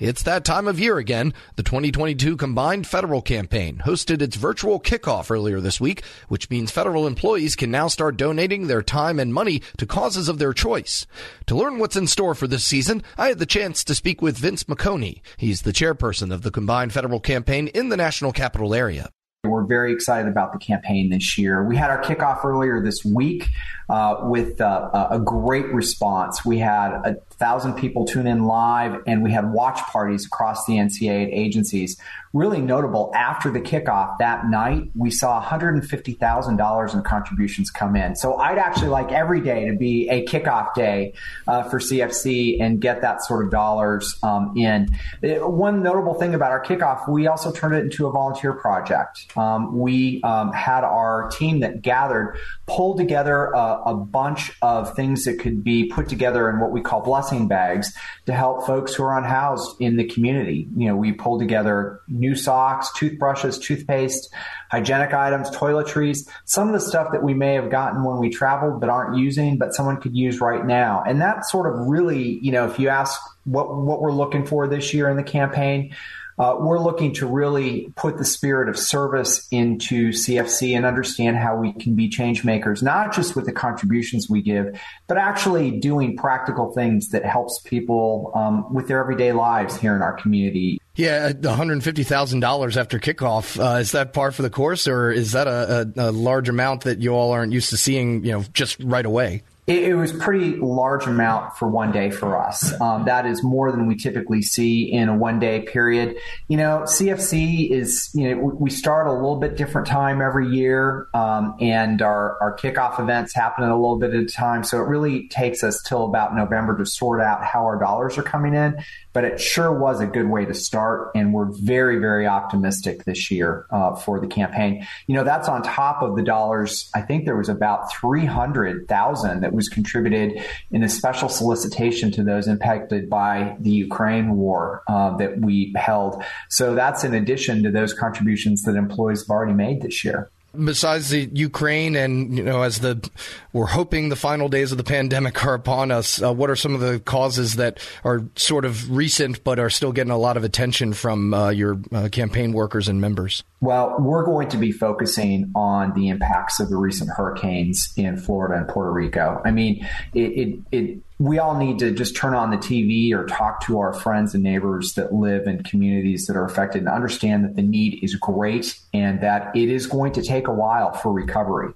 It's that time of year again. The 2022 Combined Federal Campaign hosted its virtual kickoff earlier this week, which means federal employees can now start donating their time and money to causes of their choice. To learn what's in store for this season, I had the chance to speak with Vince Micone. He's the chairperson of the Combined Federal Campaign in the National Capital Area. We're very excited about the campaign this year. We had our kickoff earlier this week uh, with uh, a great response. We had a thousand people tune in live, and we had watch parties across the NCA agencies. Really notable after the kickoff that night, we saw $150,000 in contributions come in. So I'd actually like every day to be a kickoff day uh, for CFC and get that sort of dollars um, in. It, one notable thing about our kickoff, we also turned it into a volunteer project. Um, we um, had our team that gathered pull together a, a bunch of things that could be put together in what we call blessing bags to help folks who are unhoused in the community. You know, we pull together new socks, toothbrushes, toothpaste, hygienic items, toiletries, some of the stuff that we may have gotten when we traveled but aren't using, but someone could use right now. And that sort of really, you know, if you ask what what we're looking for this year in the campaign, uh, we're looking to really put the spirit of service into CFC and understand how we can be change makers, not just with the contributions we give, but actually doing practical things that helps people um, with their everyday lives here in our community. Yeah, $150,000 after kickoff. Uh, is that par for the course, or is that a, a, a large amount that you all aren't used to seeing, you know, just right away? It, it, was pretty large amount for one day for us. Um, that is more than we typically see in a one day period. You know, CFC is, you know, we start a little bit different time every year, um, and our, our kickoff events happen at a little bit at a time. So it really takes us till about November to sort out how our dollars are coming in. But it sure was a good way to start, and we're very, very optimistic this year uh, for the campaign. You know, that's on top of the dollars. I think there was about three hundred thousand that was contributed in a special solicitation to those impacted by the Ukraine war uh, that we held. So that's in addition to those contributions that employees have already made this year besides the Ukraine and you know as the we're hoping the final days of the pandemic are upon us uh, what are some of the causes that are sort of recent but are still getting a lot of attention from uh, your uh, campaign workers and members well we're going to be focusing on the impacts of the recent hurricanes in Florida and Puerto Rico i mean it, it, it we all need to just turn on the TV or talk to our friends and neighbors that live in communities that are affected and understand that the need is great and that it is going to take a while for recovery.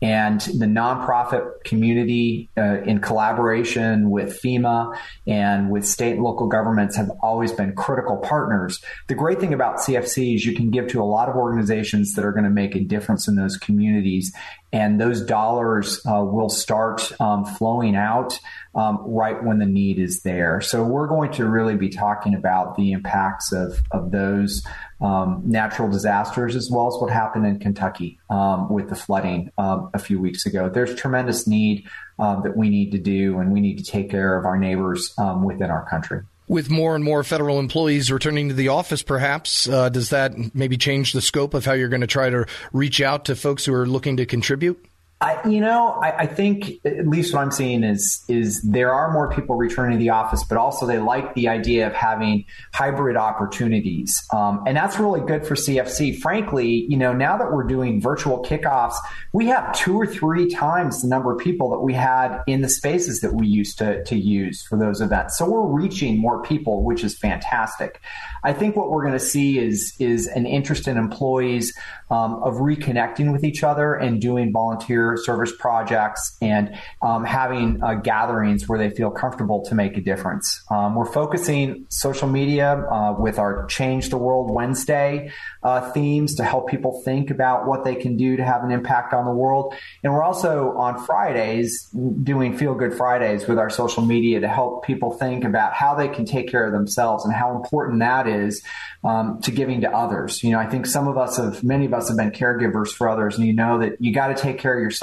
And the nonprofit community, uh, in collaboration with FEMA and with state and local governments, have always been critical partners. The great thing about CFC is you can give to a lot of organizations that are going to make a difference in those communities and those dollars uh, will start um, flowing out um, right when the need is there. So we're going to really be talking about the impacts of of those um, natural disasters as well as what happened in Kentucky um, with the flooding um, a few weeks ago. There's tremendous need um, that we need to do, and we need to take care of our neighbors within our country with more and more federal employees returning to the office, perhaps, uh, does that maybe change the scope of how you're going to try to reach out to folks who are looking to contribute? I, you know, I, I, think at least what I'm seeing is is there are more people returning to the office, but also they like the idea of having hybrid opportunities, um, and that's really good for CFC. Frankly, you know, now that we're doing virtual kickoffs, we have two or three times the number of people that we had in the spaces that we used to to use for those events. So we're reaching more people, which is fantastic. I think what we're going to see is is an interest in employees um, of reconnecting with each other and doing volunteer service projects and um, having uh, gatherings where they feel comfortable to make a difference. Um, we're focusing social media uh, with our Change the World Wednesday uh, themes to help people think about what they can do to have an impact on the world. And we're also on Fridays doing Feel Good Fridays with our social media to help people think about how they can take care of themselves and how important that is um, to giving to others. You know, I think some of us have, many of us have been caregivers for others, and you know that you got to take care of yourself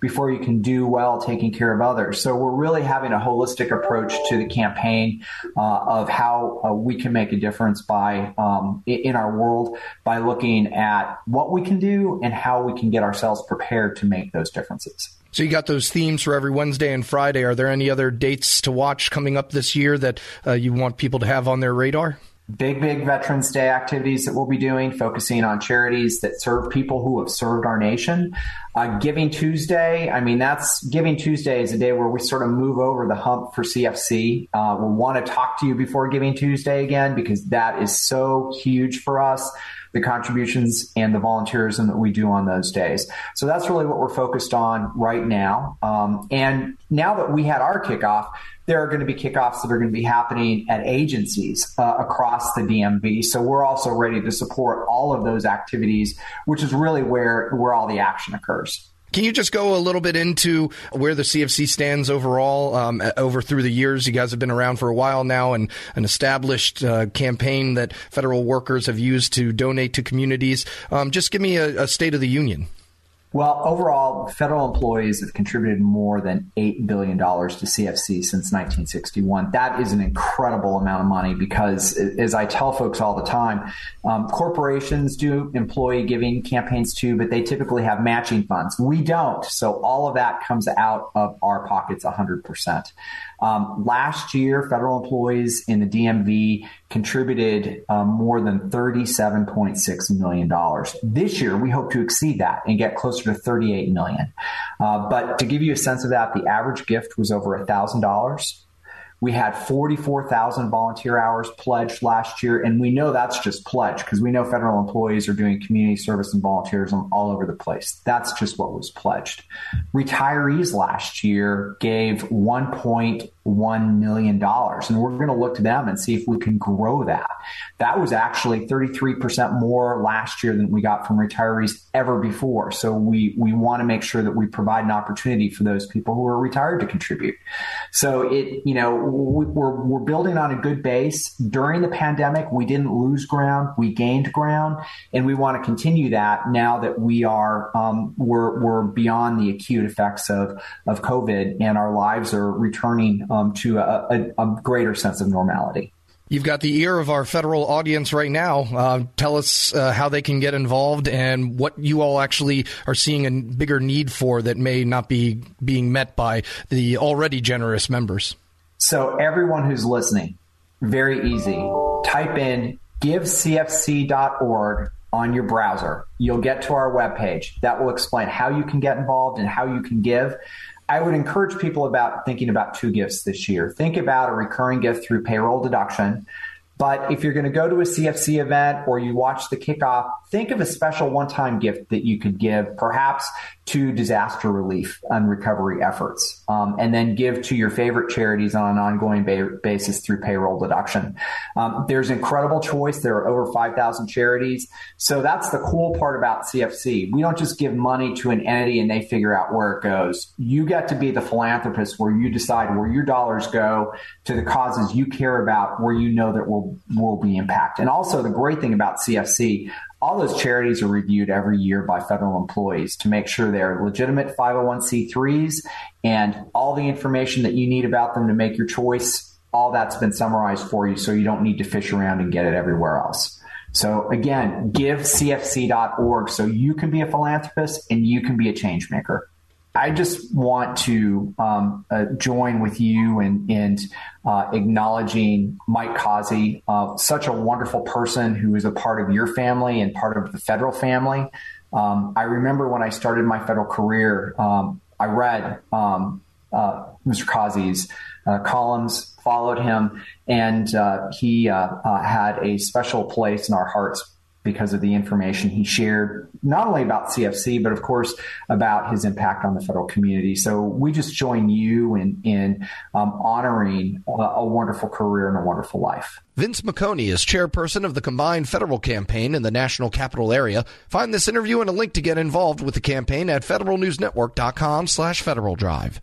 before you can do well taking care of others. So we're really having a holistic approach to the campaign uh, of how uh, we can make a difference by um, in our world by looking at what we can do and how we can get ourselves prepared to make those differences. So you got those themes for every Wednesday and Friday. Are there any other dates to watch coming up this year that uh, you want people to have on their radar? Big, big Veterans Day activities that we'll be doing, focusing on charities that serve people who have served our nation. Uh, Giving Tuesday, I mean, that's Giving Tuesday is a day where we sort of move over the hump for CFC. Uh, we'll want to talk to you before Giving Tuesday again because that is so huge for us the contributions and the volunteerism that we do on those days. So that's really what we're focused on right now. Um, and now that we had our kickoff, there are going to be kickoffs that are going to be happening at agencies uh, across the DMV. So we're also ready to support all of those activities, which is really where where all the action occurs. Can you just go a little bit into where the CFC stands overall um, over through the years? You guys have been around for a while now and an established uh, campaign that federal workers have used to donate to communities. Um, just give me a, a state of the union. Well, overall, federal employees have contributed more than $8 billion to CFC since 1961. That is an incredible amount of money because, as I tell folks all the time, um, corporations do employee giving campaigns too, but they typically have matching funds. We don't. So all of that comes out of our pockets 100%. Um, last year, federal employees in the DMV contributed um, more than $37.6 million. This year, we hope to exceed that and get closer to 38 million. Uh, but to give you a sense of that, the average gift was over $1,000. We had 44,000 volunteer hours pledged last year, and we know that's just pledged because we know federal employees are doing community service and volunteerism all over the place. That's just what was pledged. Retirees last year gave 1.1 million dollars, and we're going to look to them and see if we can grow that. That was actually 33% more last year than we got from retirees ever before. So we we want to make sure that we provide an opportunity for those people who are retired to contribute. So it you know we're, we're building on a good base. During the pandemic, we didn't lose ground; we gained ground, and we want to continue that now that we are um, we're we're beyond the acute effects of of COVID, and our lives are returning um, to a, a, a greater sense of normality. You've got the ear of our federal audience right now. Uh, tell us uh, how they can get involved and what you all actually are seeing a bigger need for that may not be being met by the already generous members. So, everyone who's listening, very easy. Type in givecfc.org on your browser. You'll get to our webpage. That will explain how you can get involved and how you can give. I would encourage people about thinking about two gifts this year. Think about a recurring gift through payroll deduction but if you're going to go to a CFC event or you watch the kickoff, think of a special one time gift that you could give, perhaps to disaster relief and recovery efforts, um, and then give to your favorite charities on an ongoing ba- basis through payroll deduction. Um, there's incredible choice. There are over 5,000 charities. So that's the cool part about CFC. We don't just give money to an entity and they figure out where it goes. You get to be the philanthropist where you decide where your dollars go to the causes you care about, where you know that will will be impacted. And also the great thing about CFC, all those charities are reviewed every year by federal employees to make sure they're legitimate 501c3s and all the information that you need about them to make your choice, all that's been summarized for you so you don't need to fish around and get it everywhere else. So again, give cfc.org so you can be a philanthropist and you can be a change maker. I just want to um, uh, join with you in, in uh, acknowledging Mike Causey, uh, such a wonderful person who is a part of your family and part of the federal family. Um, I remember when I started my federal career, um, I read um, uh, Mr. Causey's uh, columns, followed him, and uh, he had a special place in our hearts because of the information he shared, not only about CFC, but of course about his impact on the federal community. So we just join you in, in um, honoring a, a wonderful career and a wonderful life. Vince Micone is chairperson of the combined federal campaign in the national capital area. Find this interview and a link to get involved with the campaign at federalnewsnetwork.com slash Federal Drive.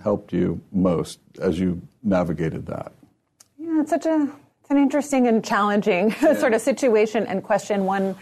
helped you most as you navigated that? Yeah, it's such a it's an interesting and challenging yeah. sort of situation and question. One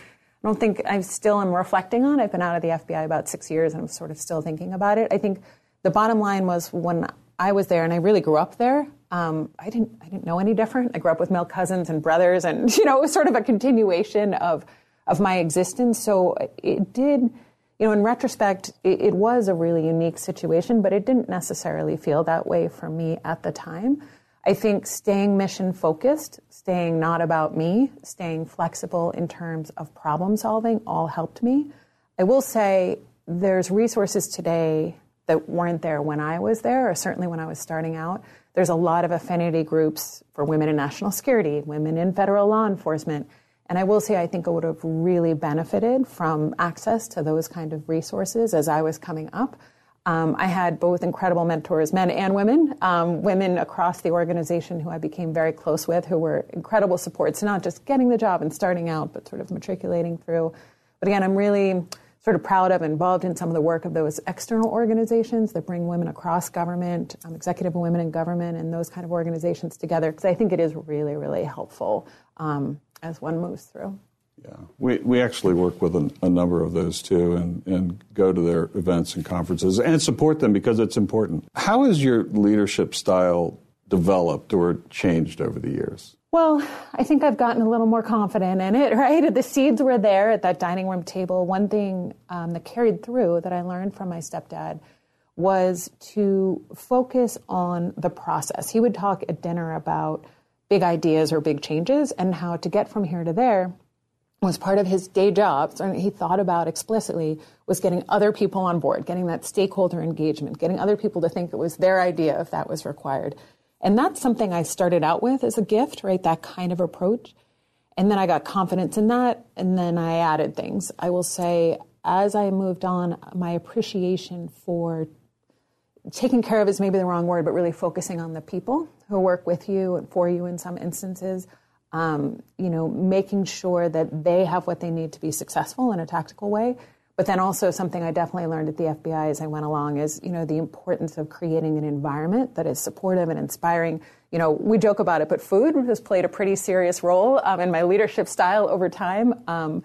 I don't think I still am reflecting on. I've been out of the FBI about six years, and I'm sort of still thinking about it. I think the bottom line was when I was there, and I really grew up there. Um, I didn't I didn't know any different. I grew up with male cousins and brothers, and you know it was sort of a continuation of of my existence. So it did you know, in retrospect, it, it, was a really unique situation, but it didn't necessarily feel that way for me at the time. I think staying mission focused, staying not about me, staying flexible in terms of problem solving all helped me. I will say there's resources today that weren't there when I was there, or certainly when I was starting out. There's a lot of affinity groups for women in national security, women in federal law enforcement and I will say, I think I would have really benefited from access to those kind of resources as I was coming up. Um, I had both incredible mentors, men and women, um, women across the organization who I became very close with, who were incredible supports, not just getting the job and starting out, but sort of matriculating through. But again, I'm really sort of proud of, involved in some of the work of those external organizations that bring women across government, um, executive women in government, and those kind of organizations together, because I think it is really, really helpful um, as one moves through. Yeah, we, we actually work with a, a, number of those too and, and go to their events and conferences and support them because it's important. How has your leadership style developed or changed over the years? Well, I think I've gotten a little more confident in it, right? The seeds were there at that dining room table. One thing um, that carried through that I learned from my stepdad was to focus on the process. He would talk at dinner about big ideas or big changes and how to get from here to there was part of his day job, and he thought about explicitly, was getting other people on board, getting that stakeholder engagement, getting other people to think it was their idea if that was required. And that's something I started out with as a gift, right? That kind of approach. And then I got confidence in that, and then I added things. I will say, as I moved on, my appreciation for taking care of is maybe the wrong word, but really focusing on the people who work with you and for you in some instances. Um, you know, making sure that they have what they need to be successful in a tactical way. But then also something I definitely learned at the FBI as I went along is, you know, the importance of creating an environment that is supportive and inspiring. You know, we joke about it, but food has played a pretty serious role um, in my leadership style over time. Um,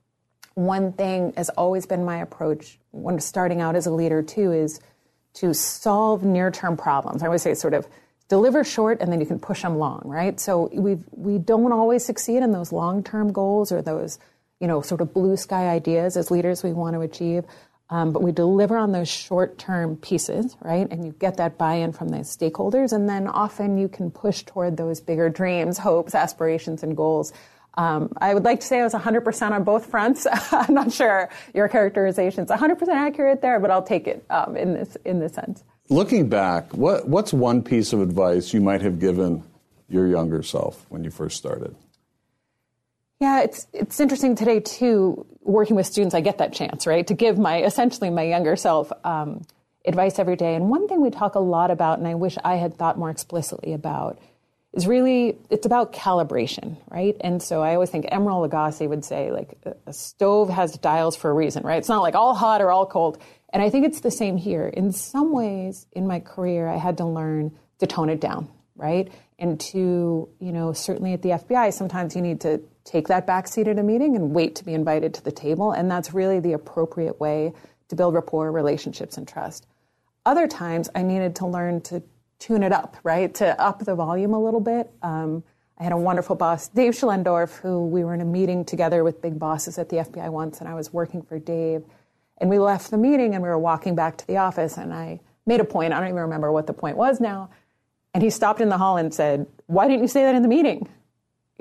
one thing has always been my approach when starting out as a leader too is to solve near-term problems. I always say sort of deliver short and then you can push them long, right? So we we don't always succeed in those long-term goals or those you know sort of blue sky ideas as leaders we want to achieve. Um, but we deliver on those short-term pieces, right? And you get that buy-in from those stakeholders, and then often you can push toward those bigger dreams, hopes, aspirations, and goals um, I would like to say I was 100% on both fronts. I'm not sure your characterization is 100% accurate there, but I'll take it um, in this in this sense. Looking back, what, what's one piece of advice you might have given your younger self when you first started? Yeah, it's it's interesting today too. Working with students, I get that chance, right, to give my essentially my younger self um, advice every day. And one thing we talk a lot about, and I wish I had thought more explicitly about, is really it's about calibration, right? And so I always think Emeril Lagasse would say like a stove has dials for a reason, right? It's not like all hot or all cold. And I think it's the same here. In some ways, in my career, I had to learn to tone it down, right? And to, you know, certainly at the FBI, sometimes you need to take that back seat at a meeting and wait to be invited to the table. And that's really the appropriate way to build rapport, relationships, and trust. Other times, I needed to learn to tune it up, right? To up the volume a little bit. Um, I had a wonderful boss, Dave Schlendorf, who we were in a meeting together with big bosses at the FBI once, and I was working for Dave. And we left the meeting and we were walking back to the office, and I made a point. I don't even remember what the point was now. And he stopped in the hall and said, Why didn't you say that in the meeting?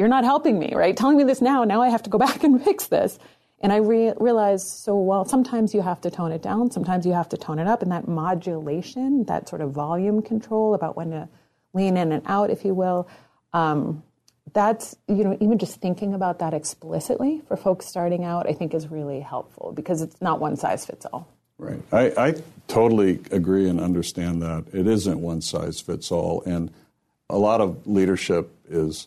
You're not helping me, right? Telling me this now. Now I have to go back and fix this. And I re- realized so well, sometimes you have to tone it down, sometimes you have to tone it up. And that modulation, that sort of volume control about when to lean in and out, if you will, um, that's, you know, even just thinking about that explicitly for folks starting out, I think is really helpful because it's not one size fits all. Right. I, I totally agree and understand that. It isn't one size fits all. And a lot of leadership is